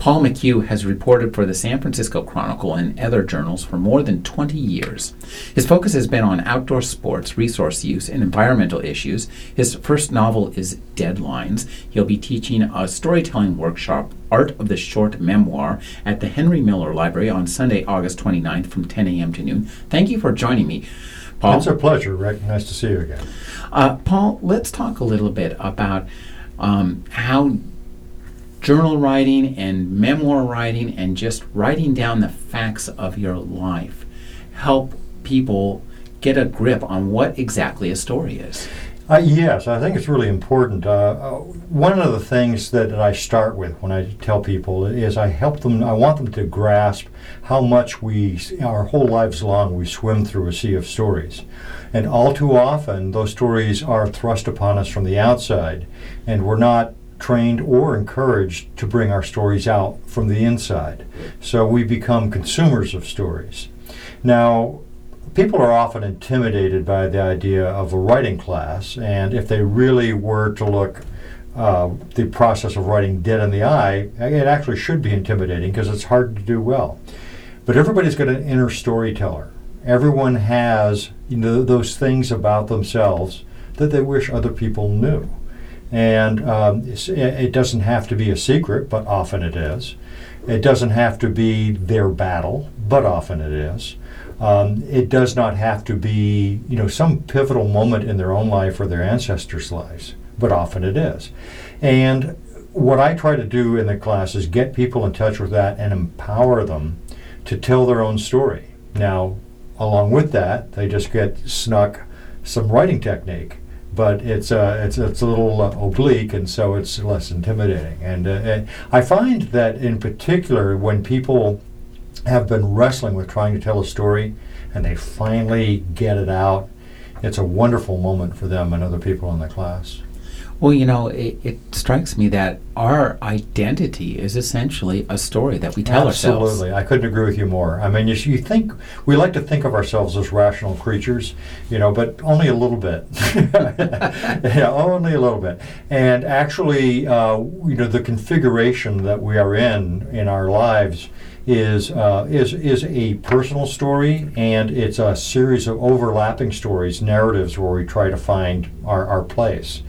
Paul McHugh has reported for the San Francisco Chronicle and other journals for more than 20 years. His focus has been on outdoor sports, resource use, and environmental issues. His first novel is Deadlines. He'll be teaching a storytelling workshop, Art of the Short Memoir, at the Henry Miller Library on Sunday, August 29th from 10 a.m. to noon. Thank you for joining me. Paul. It's a pleasure, Rick. Nice to see you again. Uh, Paul, let's talk a little bit about um, how journal writing and memoir writing and just writing down the facts of your life help people get a grip on what exactly a story is? Uh, yes, I think it's really important. Uh, uh, one of the things that, that I start with when I tell people is I help them, I want them to grasp how much we, our whole lives long, we swim through a sea of stories. And all too often, those stories are thrust upon us from the outside, and we're not trained or encouraged to bring our stories out from the inside. So we become consumers of stories. Now, people are often intimidated by the idea of a writing class, and if they really were to look uh, the process of writing dead in the eye, it actually should be intimidating because it's hard to do well. But everybody's got an inner storyteller. Everyone has you know, those things about themselves that they wish other people knew. And um, it doesn't have to be a secret, but often it is. It doesn't have to be their battle, but often it is. Um, it does not have to be, you know, some pivotal moment in their own life or their ancestors' lives, but often it is. And what I try to do in the class is get people in touch with that and empower them to tell their own story. Now, along with that, they just get snuck some writing technique but it's uh, it's it's a little uh, oblique, and so it's less intimidating. And, uh, and I find that in particular, when people have been wrestling with trying to tell a story, and they finally get it out, it's a wonderful moment for them and other people in the class. Well, you know, it, it, strikes me that our identity is essentially a story that we tell Absolutely. ourselves. Absolutely. I couldn't agree with you more. I mean, you, you, think, we like to think of ourselves as rational creatures, you know, but only a little bit. yeah, only a little bit. And actually, uh, you know, the configuration that we are in in our lives is uh, is is a personal story, and it's a series of overlapping stories, narratives, where we try to find our, our place.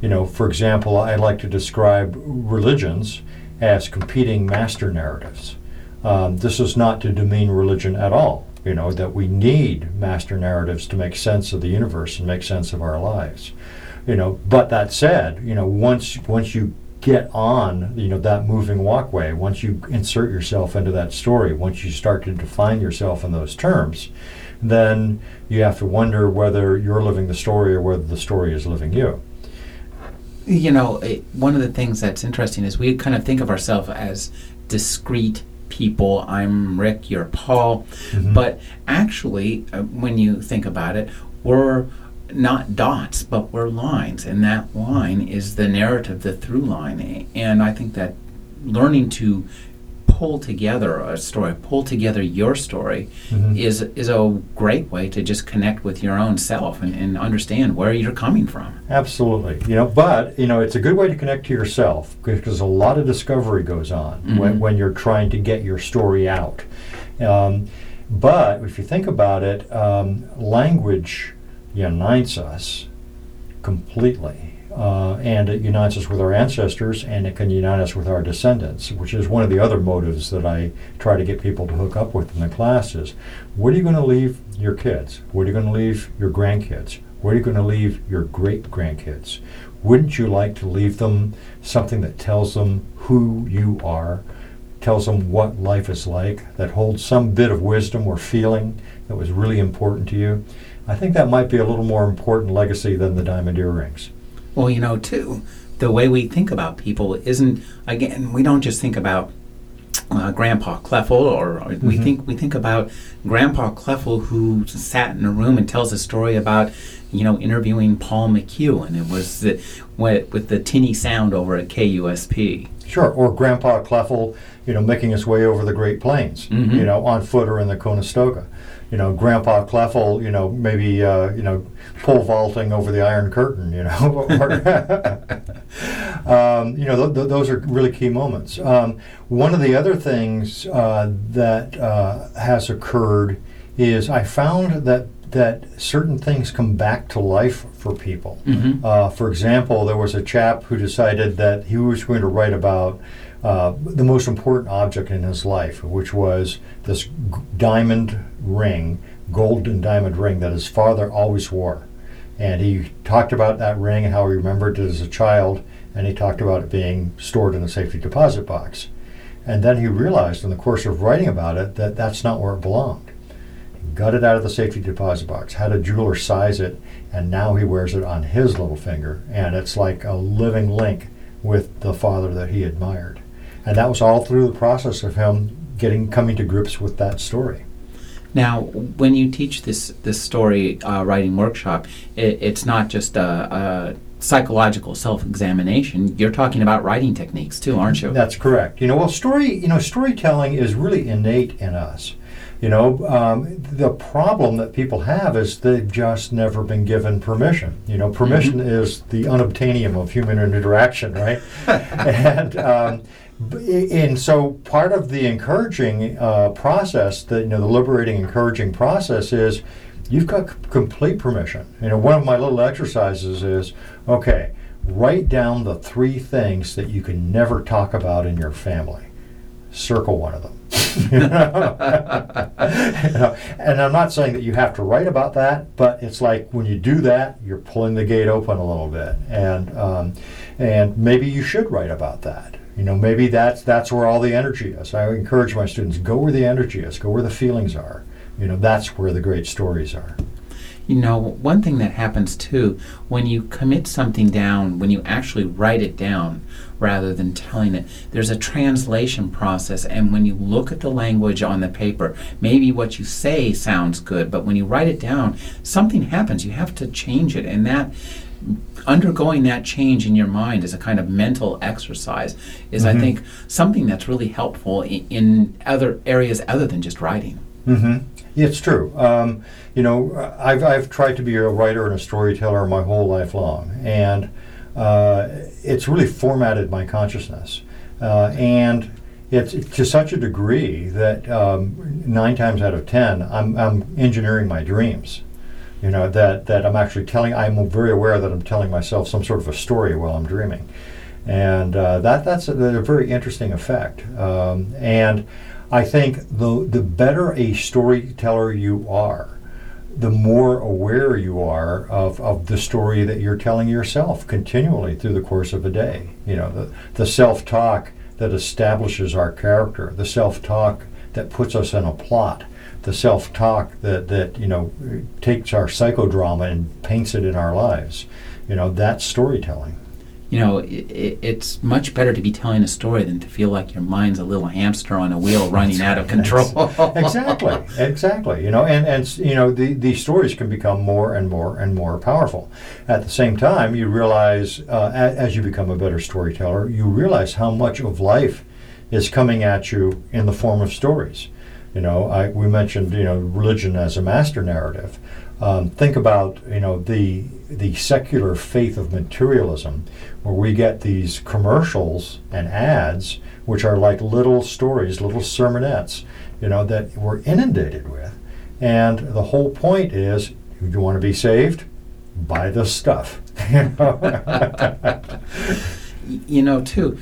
You know, for example, I like to describe religions as competing master narratives. Um, this is not to demean religion at all. You know that we need master narratives to make sense of the universe and make sense of our lives. You know, but that said, you know, once once you get on you know that moving walkway once you insert yourself into that story once you start to define yourself in those terms then you have to wonder whether you're living the story or whether the story is living you you know, it, one of the things that's interesting is we kind of think of ourselves as discrete people. I'm Rick, you're Paul. Mm-hmm. But actually, uh, when you think about it, we're not dots, but we're lines. And that line is the narrative, the through line. And I think that learning to pull together a story, pull together your story, mm-hmm. is is a great way to just connect with your own self and, and understand where you're coming from. Absolutely, you know, but you know, it's a good way to connect to yourself because a lot of discovery goes on mm-hmm. when, when you're trying to get your story out. Um, but if you think about it, um, language unites us completely uh, and it unites us with our ancestors and it can unite us with our descendants, which is one of the other motives that I try to get people to hook up with in the classes. What are you going to leave your kids? What are you going to leave your grandkids? What are you going to leave your great grandkids? Wouldn't you like to leave them something that tells them who you are, tells them what life is like, that holds some bit of wisdom or feeling that was really important to you? I think that might be a little more important legacy than the diamond earrings. Well, you know, too, the way we think about people isn't, again, we don't just think about uh, Grandpa Kleffel, or, or we Mhm. think we think about Grandpa Kleffel who sat in a room and tells a story about you know interviewing Paul McHugh, and it was the, with, with the tinny sound over at KUSP. Sure, or Grandpa Kleffel, you know, making his way over the Great Plains, Mhm. you know, on foot or in the Conestoga. You know, Grandpa Kleffel, you know, maybe, uh, you know, pole vaulting over the Iron Curtain, you know. um, you know, th- th- those are really key moments. Um, one of the other things uh, that uh, has occurred is I found that that certain things come back to life for people. Mhm. Uh, for example, there was a chap who decided that he was going to write about uh, the most important object in his life, which was this g- diamond ring, gold and diamond ring that his father always wore. And he talked about that ring and how he remembered it as a child, and he talked about it being stored in a safety deposit box. And then he realized in the course of writing about it that that's not where it belonged. Got it out of the safety deposit box, had a jeweler size it, and now he wears it on his little finger. And it's like a living link with the father that he admired. And that was all through the process of him getting coming to grips with that story. Now, when you teach this this story uh, writing workshop, it, it's not just a, a psychological self examination. You're talking about writing techniques too, aren't you? That's correct. You know, well, story. You know, storytelling is really innate in us. You know, um, the problem that people have is they've just never been given permission. You know, permission is the unobtainium of human interaction, right? and um, and so part of the encouraging uh, process, the you know, the liberating, encouraging process is you've got c- complete permission. You know, one of my little exercises is okay. Write down the three things that you can never talk about in your family. Circle one of them. You know? And I'm not saying that you have to write about that, but it's like when you do that, you're pulling the gate open a little bit, and um, and maybe you should write about that. You know, maybe that's that's where all the energy is. I encourage my students go where the energy is, go where the feelings are. You know, that's where the great stories are. You know, one thing that happens too, when you commit something down, when you actually write it down rather than telling it, there's a translation process. And when you look at the language on the paper, maybe what you say sounds good, but when you write it down, something happens. You have to change it. And that, undergoing that change in your mind is a kind of mental exercise, is I Mhm. think something that's really helpful in, in other areas other than just writing. Mm-hmm. It's true. Um, you know, I've, I've tried to be a writer and a storyteller my whole life long, and it's really formatted my consciousness. Uh, and it's to such a degree that um, nine times out of ten, I'm, I'm engineering my dreams. You know, that, that I'm actually telling, I'm very aware that I'm telling myself some sort of a story while I'm dreaming. And uh, that, that's a, a very interesting effect. Um, and I think the the better a storyteller you are, the more aware you are of, of the story that you're telling yourself continually through the course of a day. You know, the, the self talk that establishes our character, the self talk that puts us in a plot, the self talk that, that, you know, takes our psychodrama and paints it in our lives. You know, that's storytelling. You know, i i it's much better to be telling a story than to feel like your mind's a little hamster on a wheel running out of control. exactly, exactly. You know, and and you know the these stories can become more and more and more powerful. At the same time, you realize uh, as you become a better storyteller, you realize how much of life is coming at you in the form of stories. You know, I, we mentioned you know religion as a master narrative. Um, think about you know the the secular faith of materialism, where we get these commercials and ads, which are like little stories, little sermonettes, you know, that we're inundated with. And the whole point is, you want to be saved, buy this stuff. You know? You know, too,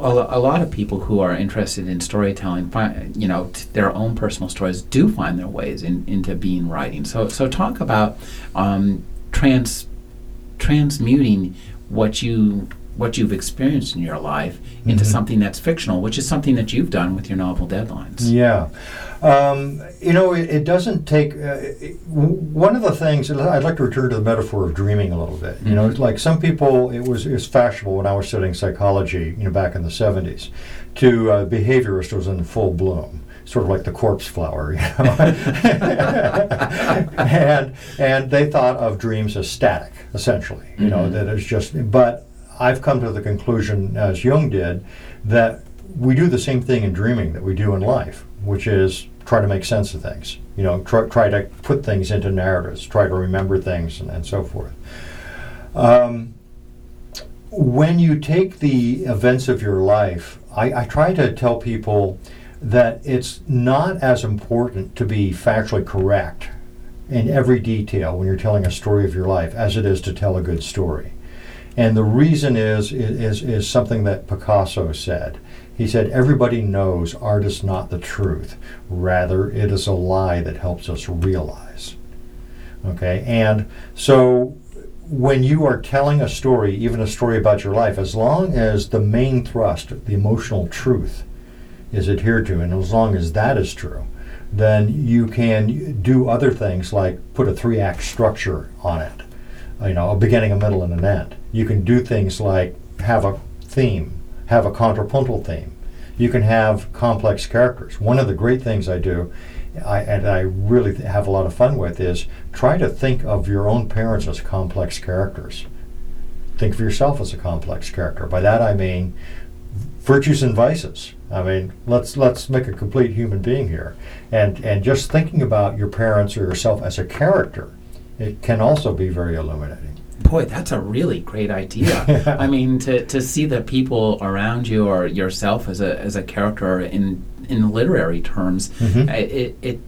a, a lot of people who are interested in storytelling, find, you know, t- their own personal stories do find their ways in, into being writing. So, so talk about um, trans transmuting what you what you've experienced in your life into Mhm. something that's fictional, which is something that you've done with your novel Deadlines. Yeah. Um, you know, it, it doesn't take. Uh, it, w- one of the things I'd like to return to the metaphor of dreaming a little bit. You know, Mhm. it's like some people, it was it was fashionable when I was studying psychology. You know, back in the '70s, to uh, behaviorist was in full bloom. Sort of like the corpse flower, you know, and and they thought of dreams as static, essentially. You know Mhm. that it's just. But I've come to the conclusion, as Jung did, that we do the same thing in dreaming that we do in life, which is try to make sense of things. You know, try, try to put things into narratives, try to remember things, and, and so forth. Um, when you take the events of your life, I, I try to tell people that it's not as important to be factually correct in every detail when you're telling a story of your life as it is to tell a good story. And the reason is, is, is something that Picasso said. He said, Everybody knows art is not the truth. Rather, it is a lie that helps us realize. Okay? And so when you are telling a story, even a story about your life, as long as the main thrust, the emotional truth, is adhered to, and as long as that is true, then you can do other things like put a three act structure on it, you know, a beginning, a middle, and an end. You can do things like have a theme, have a contrapuntal theme. You can have complex characters. One of the great things I do, I, and I really th- have a lot of fun with, is try to think of your own parents as complex characters. Think of yourself as a complex character. By that I mean virtues and vices. I mean, let's let's make a complete human being here, and and just thinking about your parents or yourself as a character, it can also be very illuminating. Boy, that's a really great idea. I mean, to, to see the people around you or yourself as a as a character in in literary terms, Mhm. It, it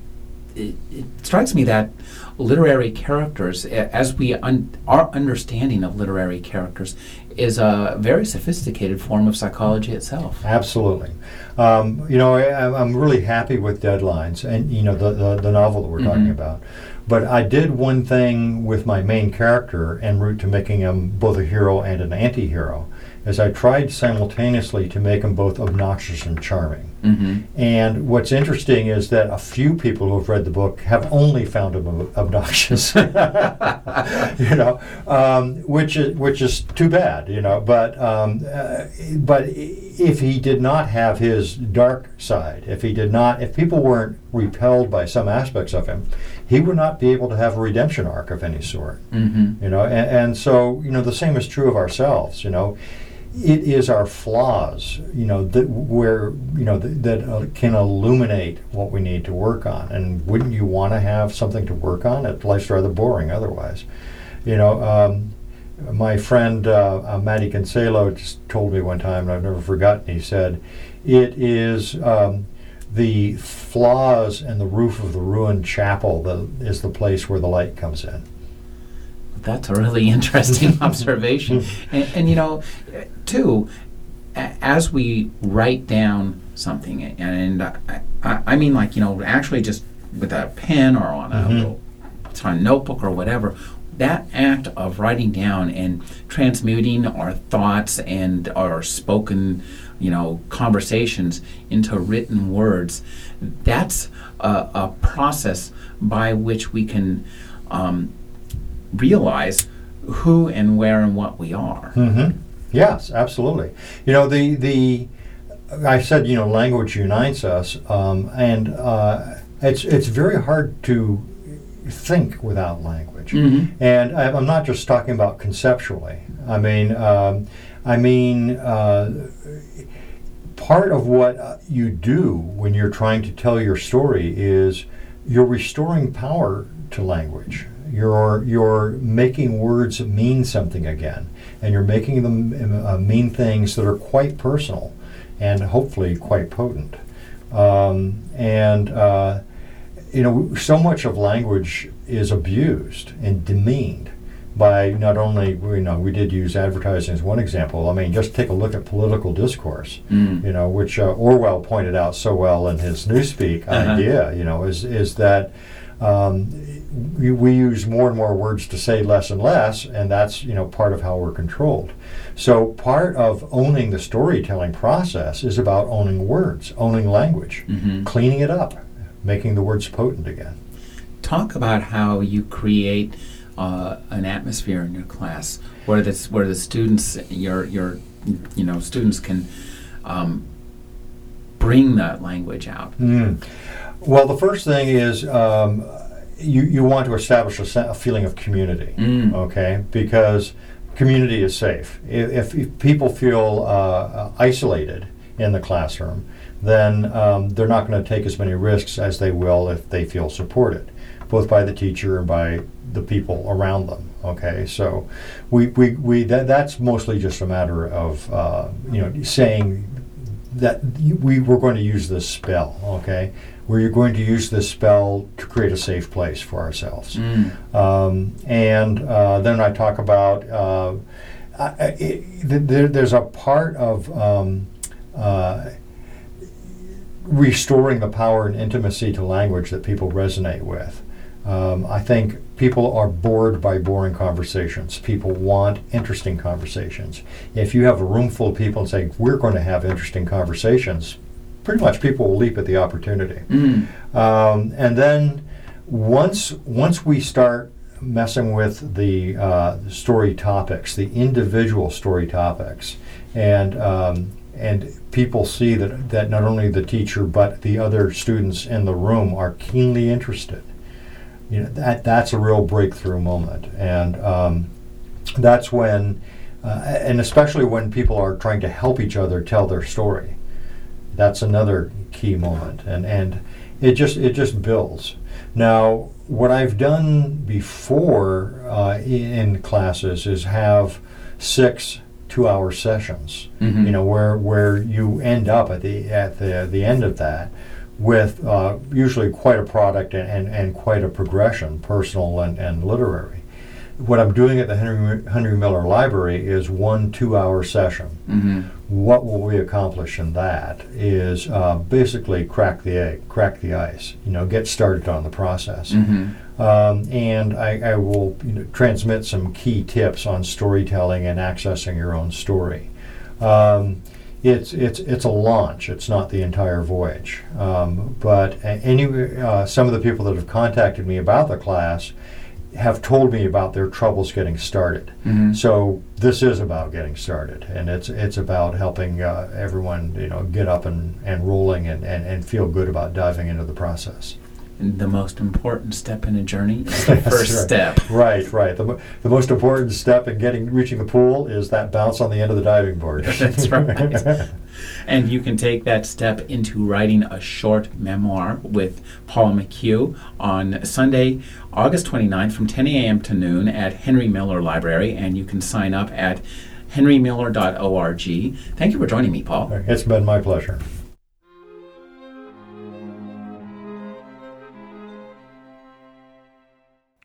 it it strikes me that literary characters, as we un, our understanding of literary characters, is a very sophisticated form of psychology itself. Absolutely. Um, you know, I, I'm really happy with deadlines and, you know, the, the, the novel that we're talking Mhm. about. But I did one thing with my main character en route to making him both a hero and an anti hero, is I tried simultaneously to make him both obnoxious and charming. Mm-hmm. And what's interesting is that a few people who have read the book have only found him ob- obnoxious. you know, um, which is which is too bad. You know, but um, uh, but if he did not have his dark side, if he did not, if people weren't repelled by some aspects of him, he would not be able to have a redemption arc of any sort Mm-hmm. you know and, and so you know the same is true of ourselves you know it is our flaws you know that where you know that, that uh, can illuminate what we need to work on and wouldn't you want to have something to work on it life's rather boring otherwise you know um, my friend uh, uh, Matty Cancelo just told me one time, and I've never forgotten. He said, "It is um, the flaws in the roof of the ruined chapel that is the place where the light comes in." That's a really interesting observation. And, and you know, too, as we write down something, and I, I, I mean, like, you know, actually just with a pen or on a Mhm. a notebook or whatever, that act of writing down and transmuting our thoughts and our spoken, you know, conversations into written words, that's a, a process by which we can um, realize who and where and what we are. Mm-hmm. Yes, absolutely. You know, the the I said you know language unites us, um, and uh, it's it's very hard to think without language. Mhm. And I, I'm not just talking about conceptually. I mean, um, I mean. Uh, Part of what uh, you do when you're trying to tell your story is you're restoring power to language. You're you're making words mean something again, and you're making them uh, mean things that are quite personal, and hopefully quite potent. Um, and uh, you know, so much of language is abused and demeaned by not only you know we did use advertising as one example. I mean, just take a look at political discourse Mm. you know, which uh, Orwell pointed out so well in his Newspeak Uh-huh. idea, you know, is is that um, we, we use more and more words to say less and less, and that's you know part of how we're controlled. So part of owning the storytelling process is about owning words, owning language, Mhm. cleaning it up, making the words potent again. Talk about how you create uh, an atmosphere in your class where the where the students your your you know students can um, bring that language out. Mm. Well, the first thing is um, you, you want to establish a, a feeling of community, Mm. okay? Because community is safe. If, if, if people feel uh, isolated in the classroom, then um, they're not going to take as many risks as they will if they feel supported, both by the teacher and by the people around them. Okay, so we, we, we that, that's mostly just a matter of uh, you know saying that we we're going to use this spell. Okay, we're going to use this spell to create a safe place for ourselves. Mm. Um, and uh, then I talk about uh, it, there, there's a part of um, uh, restoring the power and intimacy to language that people resonate with. Um, I think people are bored by boring conversations. People want interesting conversations. If you have a room full of people and say, We're going to have interesting conversations, pretty much people will leap at the opportunity. Mm. Um, and then once once we start messing with the uh, story topics, the individual story topics, and um, and people see that that not only the teacher but the other students in the room are keenly interested. You know that that's a real breakthrough moment, and um, that's when, uh, and especially when people are trying to help each other tell their story. That's another key moment. And and it just it just builds. Now what i've done before uh, in, in classes is have six two hour sessions Mhm. you know where where you end up at the at the the end of that with uh, usually quite a product and, and, quite a progression personal and, and literary what i'm doing at the henry, henry miller library is one two hour session Mhm. what will we accomplish in that is uh, basically crack the egg, crack the ice, you know, get started on the process. Mhm. Um, and I, I will you know, transmit some key tips on storytelling and accessing your own story. Um, it's, it's, it's a launch, it's not the entire voyage. Um, but any, uh, some of the people that have contacted me about the class have told me about their troubles getting started. Mhm. So this is about getting started, and it's it's about helping uh, everyone you know get up and, and rolling and, and, and feel good about diving into the process. The most important step in a journey is the first right. step. Right, right. The, the most important step in getting reaching the pool is that bounce on the end of the diving board. That's right. And you can take that step into writing a short memoir with Paul McHugh on Sunday, August 29th from 10 a.m. to noon at Henry Miller Library. And you can sign up at henrymiller.org. Thank you for joining me, Paul. it's been my pleasure.